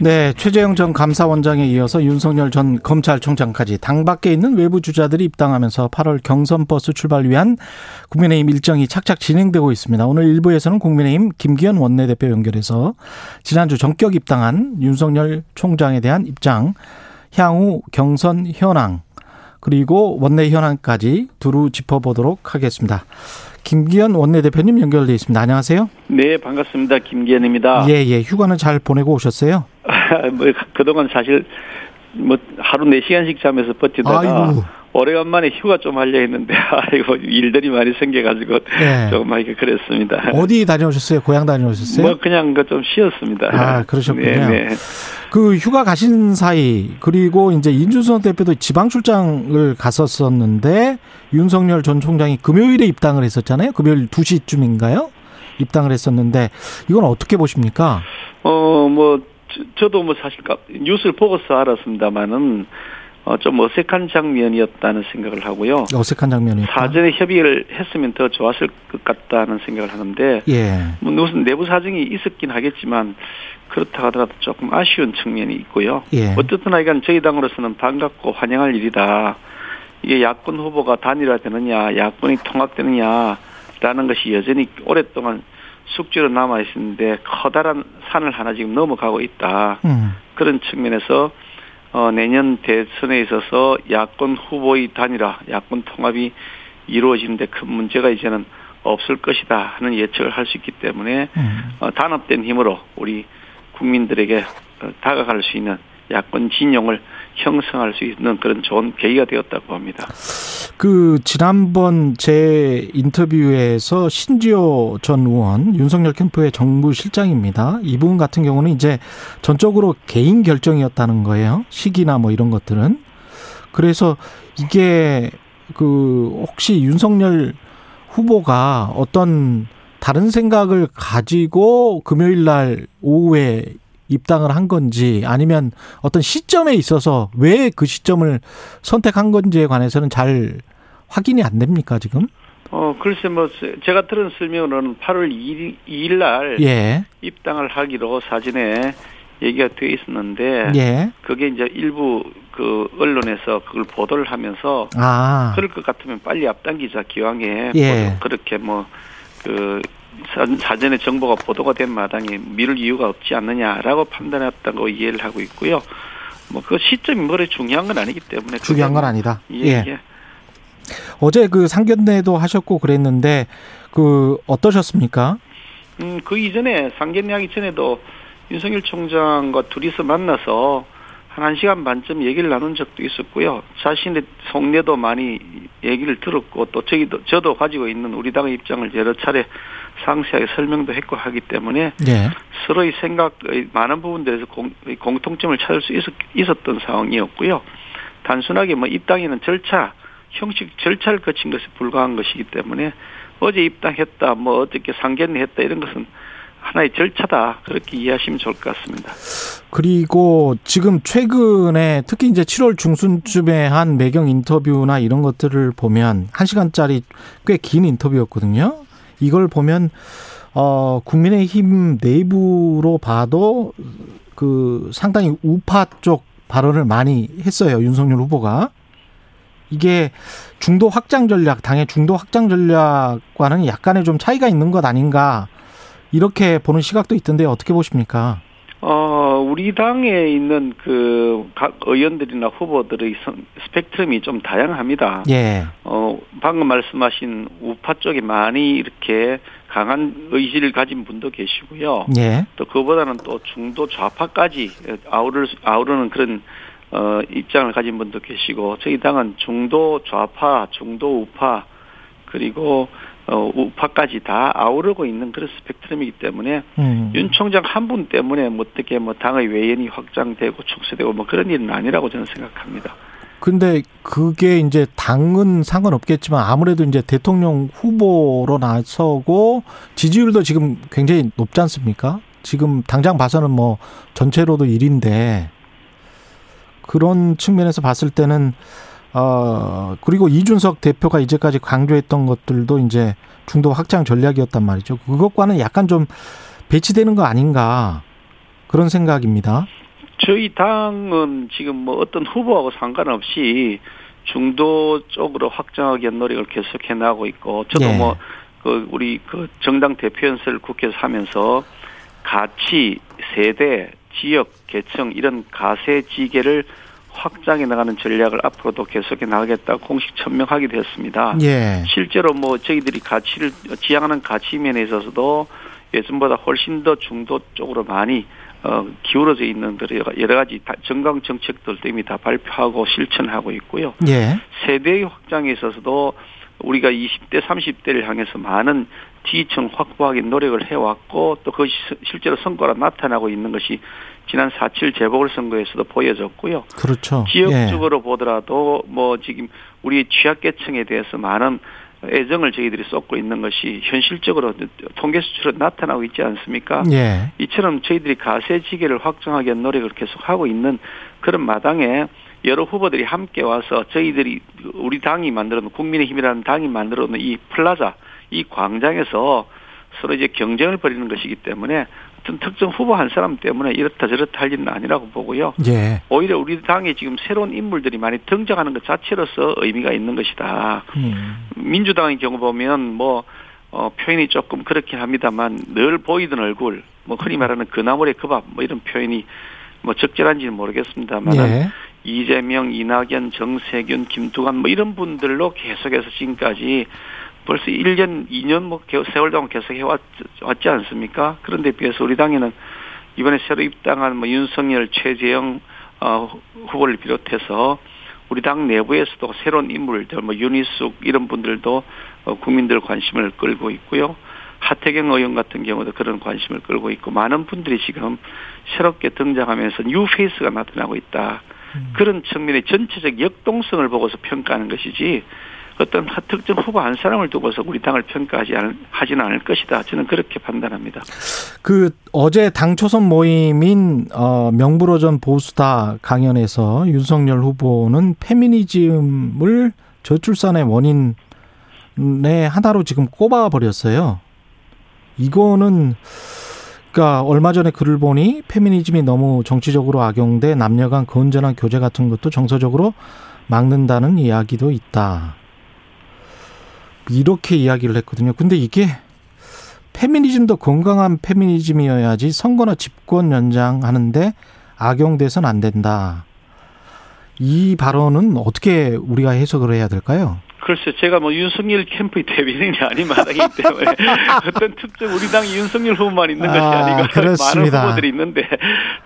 네, 최재형 전 감사원장에 이어서 윤석열 전 검찰총장까지 당 밖에 있는 외부 주자들이 입당하면서 8월 경선 버스 출발 위한 국민의힘 일정이 착착 진행되고 있습니다. 오늘 일부에서는 국민의힘 김기현 원내대표 연결해서 지난주 전격 입당한 윤석열 총장에 대한 입장, 향후 경선 현황, 그리고 원내 현황까지 두루 짚어보도록 하겠습니다. 김기현 원내대표님 연결돼 있습니다. 안녕하세요. 네, 반갑습니다. 김기현입니다. 예, 예. 휴가는 잘 보내고 오셨어요? 뭐 그동안 사실 뭐 하루 4시간씩 자면서 버티다가 아이고. 오래간만에 휴가 좀 하려 했는데 아이고 일들이 많이 생겨가지고 네. 조금 하기 그랬습니다. 어디 다녀오셨어요? 고향 다녀오셨어요? 뭐 그냥 그좀 쉬었습니다. 아 그러셨군요. 네, 네. 그 휴가 가신 사이 그리고 이제 인준선 대표도 지방 출장을 갔었었는데 윤석열 전 총장이 금요일에 입당을 했었잖아요. 금요일 2시쯤인가요? 입당을 했었는데 이건 어떻게 보십니까? 어뭐 저도 뭐 사실 뉴스를 보고서 알았습니다만은 어, 좀 어색한 장면이었다는 생각을 하고요. 어색한 장면이 사전에 협의를 했으면 더 좋았을 것 같다는 생각을 하는데, 예. 뭐 무슨 내부 사정이 있었긴 하겠지만 그렇다 하더라도 조금 아쉬운 측면이 있고요. 예. 어떻든 하여간 저희 당으로서는 반갑고 환영할 일이다. 이게 야권 후보가 단일화되느냐, 야권이 통합되느냐라는 것이 여전히 오랫동안 숙제로 남아 있었는데 커다란 산을 하나 지금 넘어가고 있다. 음. 그런 측면에서 어, 내년 대선에 있어서 야권 후보의 단일화, 야권 통합이 이루어지는데 큰 문제가 이제는 없을 것이다 하는 예측을 할 수 있기 때문에 음. 어, 단합된 힘으로 우리 국민들에게 어, 다가갈 수 있는 야권 진영을 형성할 수 있는 그런 좋은 계기가 되었다고 봅니다. 그 지난번 제 인터뷰에서 신지호 전 의원 윤석열 캠프의 정부 실장입니다. 이 부분 같은 경우는 이제 전적으로 개인 결정이었다는 거예요. 시기나 뭐 이런 것들은. 그래서 이게 그 혹시 윤석열 후보가 어떤 다른 생각을 가지고 금요일 날 오후에 입당을 한 건지 아니면 어떤 시점에 있어서 왜 그 시점을 선택한 건지에 관해서는 잘 확인이 안 됩니까 지금? 어 글쎄 뭐 제가 들은 설명으로는 8월 2일, 2일 날 예. 입당을 하기로 사진에 얘기가 돼 있었는데 예. 그게 이제 일부 그 언론에서 그걸 보도를 하면서 아. 그럴 것 같으면 빨리 앞당기자 기왕에 예. 그렇게 뭐 그 사전에 정보가 보도가 된 마당에 미룰 이유가 없지 않느냐라고 판단했다고 이해를 하고 있고요. 뭐 그 시점이 뭐래 중요한 건 아니기 때문에 중요한 건 아니다. 예. 예. 예. 어제 그 상견례도 하셨고 그랬는데 그 어떠셨습니까? 음, 그 이전에 상견례 하기 전에도 윤석열 총장과 둘이서 만나서 한 1시간 반쯤 얘기를 나눈 적도 있었고요. 자신의 속내도 많이 얘기를 들었고 또 저희도 저도 가지고 있는 우리 당의 입장을 여러 차례 상세하게 설명도 했고 하기 때문에 네. 서로의 생각의 많은 부분들에서 공, 공통점을 찾을 수 있었, 있었던 상황이었고요. 단순하게 뭐 입당에는 절차, 형식 절차를 거친 것에 불과한 것이기 때문에 어제 입당했다, 뭐 어떻게 상견례했다 이런 것은 하나의 절차다 그렇게 이해하시면 좋을 것 같습니다. 그리고 지금 최근에 특히 이제 7월 중순쯤에 한 매경 인터뷰나 이런 것들을 보면 1 시간짜리 꽤 긴 인터뷰였거든요. 이걸 보면 어 국민의힘 내부로 봐도 그 상당히 우파 쪽 발언을 많이 했어요. 윤석열 후보가. 이게 중도 확장 전략, 당의 중도 확장 전략과는 약간의 좀 차이가 있는 것 아닌가 이렇게 보는 시각도 있던데 어떻게 보십니까? 어, 우리 당에 있는 그 각 의원들이나 후보들의 스펙트럼이 좀 다양합니다. 예. 어, 방금 말씀하신 우파 쪽에 많이 이렇게 강한 의지를 가진 분도 계시고요. 예. 또 그보다는 또 중도 좌파까지 아우를 아우르는 그런 어, 입장을 가진 분도 계시고 저희 당은 중도 좌파, 중도 우파 그리고 어, 우파까지 다 아우르고 있는 그런 스펙트럼이기 때문에 음. 윤 총장 한 분 때문에 뭐 어떻게 뭐 당의 외연이 확장되고 축소되고 뭐 그런 일은 아니라고 저는 생각합니다. 근데 그게 이제 당은 상관없겠지만 아무래도 이제 대통령 후보로 나서고 지지율도 지금 굉장히 높지 않습니까? 지금 당장 봐서는 뭐 전체로도 1인데 그런 측면에서 봤을 때는 어 그리고 이준석 대표가 이제까지 강조했던 것들도 이제 중도 확장 전략이었단 말이죠. 그것과는 약간 좀 배치되는 거 아닌가 그런 생각입니다. 저희 당은 지금 뭐 어떤 후보하고 상관없이 중도 쪽으로 확장하기 위한 노력을 계속해 나가고 있고 저도 예. 뭐그 우리 그 정당 대표 연설을 국회에서 하면서 가치, 세대, 지역, 계층 이런 가세 지계를 확장해 나가는 전략을 앞으로도 계속해 나가겠다고 공식 천명하게 되었습니다. 예. 실제로 뭐 저희들이 가치를 지향하는 가치 면에 있어서도 예전보다 훨씬 더 중도 쪽으로 많이 어, 기울어져 있는 여러 가지 정강 정책들도 이미 다 발표하고 실천하고 있고요. 예. 세대 확장에 있어서도 우리가 20대, 30대를 향해서 많은 지지층 확보하기 노력을 해왔고 또 그것이 실제로 성과가 나타나고 있는 것이 지난 4.7 재보궐선거에서도 보여졌고요. 그렇죠. 지역적으로 예. 보더라도 뭐 지금 우리 취약계층에 대해서 많은 애정을 저희들이 쏟고 있는 것이 현실적으로 통계 수치로 나타나고 있지 않습니까? 예. 이처럼 저희들이 가세 지계를 확정하기 위한 노력을 계속하고 있는 그런 마당에 여러 후보들이 함께 와서 저희들이 우리 당이 만들어 놓은 국민의힘이라는 당이 만들어 놓은 이 플라자, 이 광장에서 서로 이제 경쟁을 벌이는 것이기 때문에 어떤 특정 후보 한 사람 때문에 이렇다 저렇다 할 일은 아니라고 보고요. 예. 오히려 우리 당에 지금 새로운 인물들이 많이 등장하는 것 자체로서 의미가 있는 것이다. 음. 민주당의 경우 보면 뭐 어, 표현이 조금 그렇긴 합니다만 늘 보이던 얼굴, 뭐 흔히 말하는 그나물의 그밥 뭐 이런 표현이 뭐 적절한지는 모르겠습니다만 예. 이재명, 이낙연, 정세균, 김두관 뭐 이런 분들로 계속해서 지금까지 벌써 1년, 2년 뭐 세월 동안 계속 해왔지 않습니까? 그런데 비해서 우리 당에는 이번에 새로 입당한 뭐 윤석열, 최재형 어, 후보를 비롯해서 우리 당 내부에서도 새로운 인물들, 뭐 윤희숙 이런 분들도 어, 국민들 관심을 끌고 있고요. 하태경 의원 같은 경우도 그런 관심을 끌고 있고 많은 분들이 지금 새롭게 등장하면서 new face가 나타나고 있다. 음. 그런 측면의 전체적 역동성을 보고서 평가하는 것이지 어떤 특정 후보 한 사람을 두고서 우리 당을 평가하지 않, 하지는 않을 것이다. 저는 그렇게 판단합니다. 그 어제 당 초선 모임인 어, 명불허전 보수다 강연에서 윤석열 후보는 페미니즘을 저출산의 원인의 하나로 지금 꼽아 버렸어요. 이거는 그러니까 얼마 전에 글을 보니 페미니즘이 너무 정치적으로 악용돼 남녀 간 건전한 교제 같은 것도 정서적으로 막는다는 이야기도 있다. 이렇게 이야기를 했거든요. 근데 이게 페미니즘도 건강한 페미니즘이어야지 선거나 집권 연장하는데 악용돼서는 안 된다. 이 발언은 어떻게 우리가 해석을 해야 될까요? 글쎄 제가 뭐 윤석열 캠프의 대변인이 아닌 마당이기 때문에 어떤 특정 우리 당이 윤석열 후보만 있는 것이 아, 아니고 그렇습니다. 많은 후보들이 있는데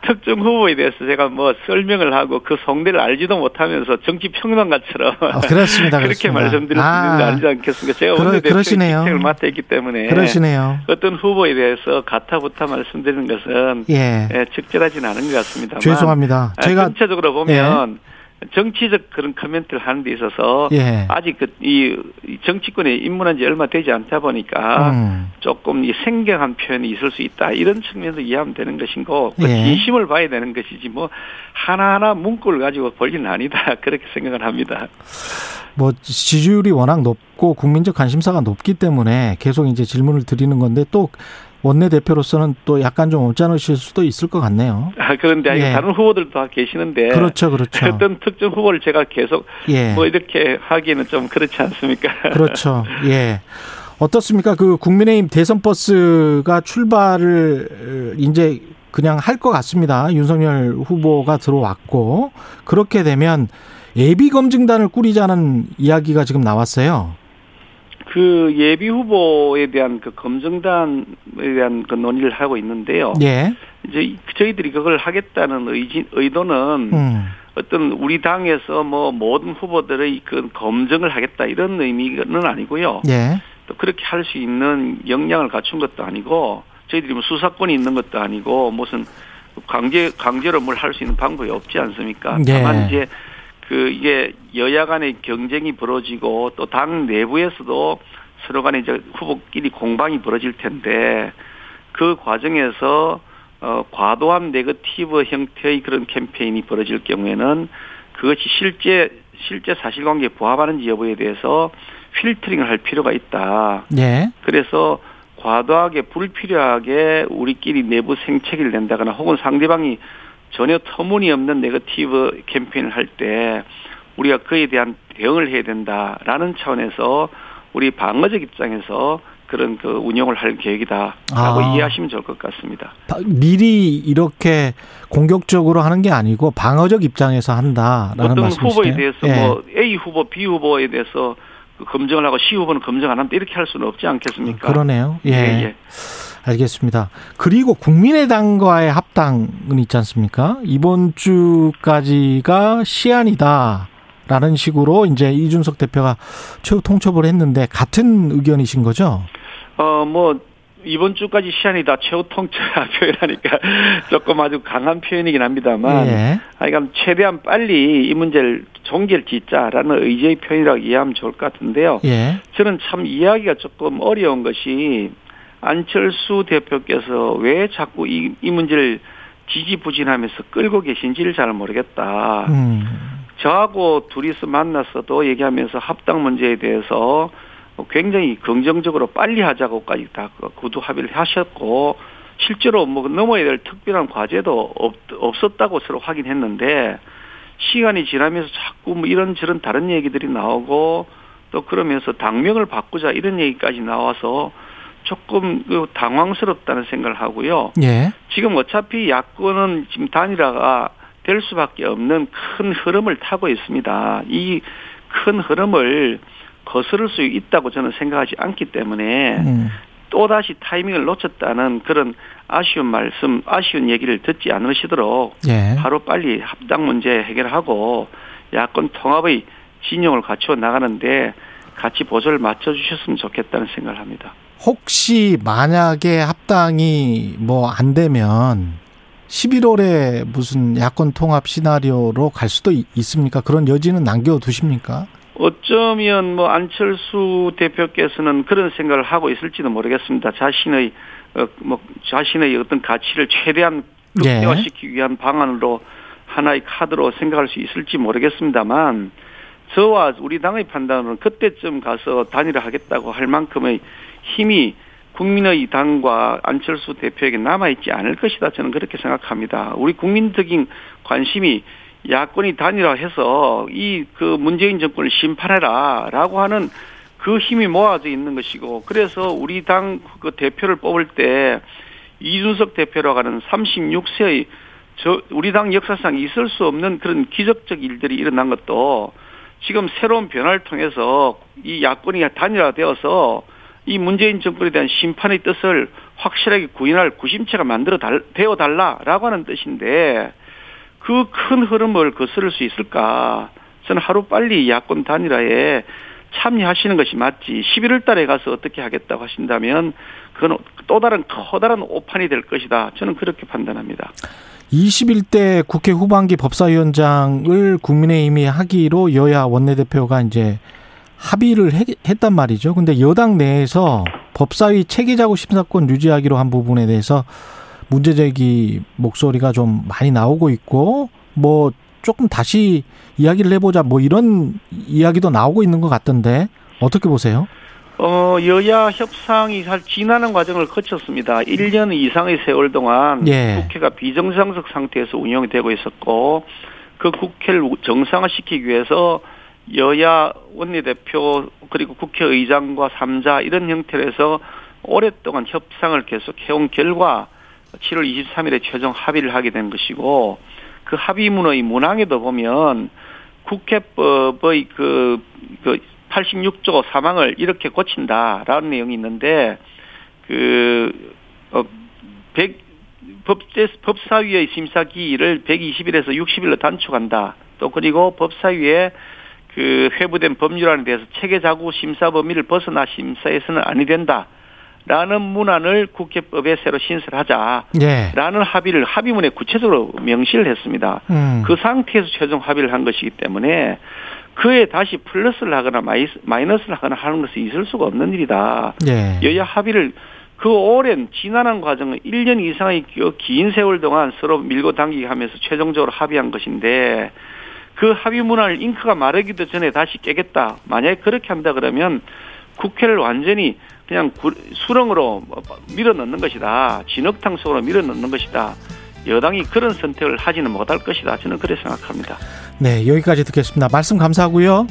특정 후보에 대해서 제가 뭐 설명을 하고 그 성대를 알지도 못하면서 정치 평론가처럼 아, 그렇습니다. 그렇게 말씀드릴 수 있는 거 아, 아니지 않겠습니까? 제가 그러, 원내대표의 직책을 맡아 있기 때문에 그러시네요. 어떤 후보에 대해서 가타부타 말씀드리는 것은 예. 예, 적절하지는 않은 것 같습니다. 죄송합니다. 제가 전체적으로 보면 예. 정치적 그런 커멘트를 하는 데 있어서 예. 아직 그 이 정치권에 입문한 지 얼마 되지 않다 보니까 음. 조금 이 생경한 표현이 있을 수 있다 이런 측면에서 이해하면 되는 것이고 그 예. 진심을 봐야 되는 것이지 뭐 하나하나 문구를 가지고 볼 일은 아니다 그렇게 생각을 합니다. 뭐 지지율이 워낙 높고 국민적 관심사가 높기 때문에 계속 이제 질문을 드리는 건데 또 원내대표로서는 또 약간 좀 언짢으실 수도 있을 것 같네요. 아, 그런데 예. 다른 후보들도 다 계시는데. 그렇죠, 그렇죠. 어떤 특정 후보를 제가 계속 예. 뭐 이렇게 하기에는 좀 그렇지 않습니까? 그렇죠. 예. 어떻습니까? 그 국민의힘 대선 버스가 출발을 이제 그냥 할 것 같습니다. 윤석열 후보가 들어왔고 그렇게 되면 예비 검증단을 꾸리자는 이야기가 지금 나왔어요. 그 예비 후보에 대한 그 검증단에 대한 그 논의를 하고 있는데요. 예. 이제 저희들이 그걸 하겠다는 의지, 의도는 음. 어떤 우리 당에서 뭐 모든 후보들의 그 검증을 하겠다 이런 의미는 아니고요. 예. 또 그렇게 할 수 있는 역량을 갖춘 것도 아니고 저희들이 뭐 수사권이 있는 것도 아니고 무슨 강제 강제로 뭘 할 수 있는 방법이 없지 않습니까? 예. 다만 이제 그 이게 여야 간의 경쟁이 벌어지고 또 당 내부에서도 서로 간에 이제 후보끼리 공방이 벌어질 텐데 그 과정에서 어, 과도한 네거티브 형태의 그런 캠페인이 벌어질 경우에는 그것이 실제 실제 사실관계에 부합하는지 여부에 대해서 필터링을 할 필요가 있다. 예. 그래서 과도하게 불필요하게 우리끼리 내부 생채기를 낸다거나 혹은 상대방이 전혀 터무니없는 네거티브 캠페인을 할 때 우리가 그에 대한 대응을 해야 된다라는 차원에서 우리 방어적 입장에서 그런 그 운영을 할 계획이다라고 아. 이해하시면 좋을 것 같습니다. 미리 이렇게 공격적으로 하는 게 아니고 방어적 입장에서 한다라는 말씀이시죠? 후보에 대해서 예. 뭐 A 후보, B 후보에 대해서 그 검증을 하고 C 후보는 검증 안 하면 이렇게 할 수는 없지 않겠습니까? 그러네요. 예. 예, 예. 알겠습니다. 그리고 국민의당과의 합당은 있지 않습니까? 이번 주까지가 시한이다. 라는 식으로 이제 이준석 대표가 최후 통첩을 했는데 같은 의견이신 거죠? 어, 뭐 이번 주까지 시한이다 최후 통첩 표현하니까 조금 아주 강한 표현이긴 합니다만 예. 하여간 최대한 빨리 이 문제를 종결 짓자라는 의지의 표현이라고 이해하면 좋을 것 같은데요. 예. 저는 참 이해하기가 조금 어려운 것이 안철수 대표께서 왜 자꾸 이, 이 문제를 지지부진하면서 끌고 계신지를 잘 모르겠다. 음. 저하고 둘이서 만나서도 얘기하면서 합당 문제에 대해서 굉장히 긍정적으로 빨리 하자고까지 다 구두 합의를 하셨고 실제로 뭐 넘어야 될 특별한 과제도 없, 없었다고 서로 확인했는데 시간이 지나면서 자꾸 뭐 이런저런 다른 얘기들이 나오고 또 그러면서 당명을 바꾸자 이런 얘기까지 나와서 조금 그 당황스럽다는 생각을 하고요. 예. 지금 어차피 야권은 지금 단일화가 될 수밖에 없는 큰 흐름을 타고 있습니다. 이 큰 흐름을 거스를 수 있다고 저는 생각하지 않기 때문에 음. 또다시 타이밍을 놓쳤다는 그런 아쉬운 말씀, 아쉬운 얘기를 듣지 않으시도록 예. 바로 빨리 합당 문제 해결하고 야권 통합의 진영을 갖추어 나가는데 같이 보조를 맞춰주셨으면 좋겠다는 생각을 합니다. 혹시 만약에 합당이 뭐 안 되면 11월에 무슨 야권 통합 시나리오로 갈 수도 있습니까? 그런 여지는 남겨두십니까? 어쩌면 뭐 안철수 대표께서는 그런 생각을 하고 있을지도 모르겠습니다. 자신의 어, 뭐 자신의 어떤 가치를 최대한 극대화시키기 예. 위한 방안으로 하나의 카드로 생각할 수 있을지 모르겠습니다만 저와 우리 당의 판단은 그때쯤 가서 단일화하겠다고 할 만큼의 힘이 국민의 당과 안철수 대표에게 남아있지 않을 것이다. 저는 그렇게 생각합니다. 우리 국민적인 관심이 야권이 단일화해서 이 그 문재인 정권을 심판해라라고 하는 그 힘이 모아져 있는 것이고 그래서 우리 당 그 대표를 뽑을 때 이준석 대표라고 하는 36세의 저 우리 당 역사상 있을 수 없는 그런 기적적 일들이 일어난 것도 지금 새로운 변화를 통해서 이 야권이 단일화되어서 이 문재인 정권에 대한 심판의 뜻을 확실하게 구현할 구심체가 만들어 달, 되어 달라라고 하는 뜻인데 그 큰 흐름을 거스를 수 있을까? 저는 하루 빨리 야권 단일화에 참여하시는 것이 맞지. 11월 달에 가서 어떻게 하겠다고 하신다면 그건 또 다른 커다란 오판이 될 것이다. 저는 그렇게 판단합니다. 21대 국회 후반기 법사위원장을 국민의힘이 하기로 여야 원내대표가 이제 합의를 했단 말이죠. 근데 여당 내에서 법사위 체계자구 심사권 유지하기로 한 부분에 대해서 문제 제기 목소리가 좀 많이 나오고 있고 뭐 조금 다시 이야기를 해보자 뭐 이런 이야기도 나오고 있는 것 같던데 어떻게 보세요? 어, 여야 협상이 잘 지나는 과정을 거쳤습니다. 1년 이상의 세월 동안 예. 국회가 비정상적 상태에서 운영이 되고 있었고 그 국회를 정상화시키기 위해서 여야 원내대표 그리고 국회의장과 삼자 이런 형태로 해서 오랫동안 협상을 계속 해온 결과 7월 23일에 최종 합의를 하게 된 것이고 그 합의문의 문항에도 보면 국회법의 그, 그 86조 사망을 이렇게 고친다라는 내용이 있는데 그, 어, 100, 법제, 법사위의 심사 기일을 120일에서 60일로 단축한다. 또 그리고 법사위에 그 회부된 법률안에 대해서 체계자구 심사 범위를 벗어나 심사해서는 아니 된다. 라는 문안을 국회법에 새로 신설하자. 예. 라는 합의를 합의문에 구체적으로 명시를 했습니다. 음. 그 상태에서 최종 합의를 한 것이기 때문에 그에 다시 플러스를 하거나 마이너스를 하거나 하는 것이 있을 수가 없는 일이다. 예. 여야 합의를 그 오랜 지난한 과정을 1년 이상의 긴 세월 동안 서로 밀고 당기기 하면서 최종적으로 합의한 것인데 그 합의 문화를 잉크가 마르기도 전에 다시 깨겠다. 만약에 그렇게 한다 그러면 국회를 완전히 그냥 수렁으로 밀어 넣는 것이다. 진흙탕 속으로 밀어 넣는 것이다. 여당이 그런 선택을 하지는 못할 것이다. 저는 그렇게 생각합니다. 네, 여기까지 듣겠습니다. 말씀 감사하고요.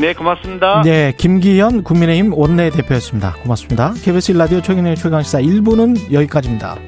네, 고맙습니다. 네, 김기현 국민의힘 원내대표였습니다. 고맙습니다. KBS 라디오 최근의 최강시사 1부는 여기까지입니다.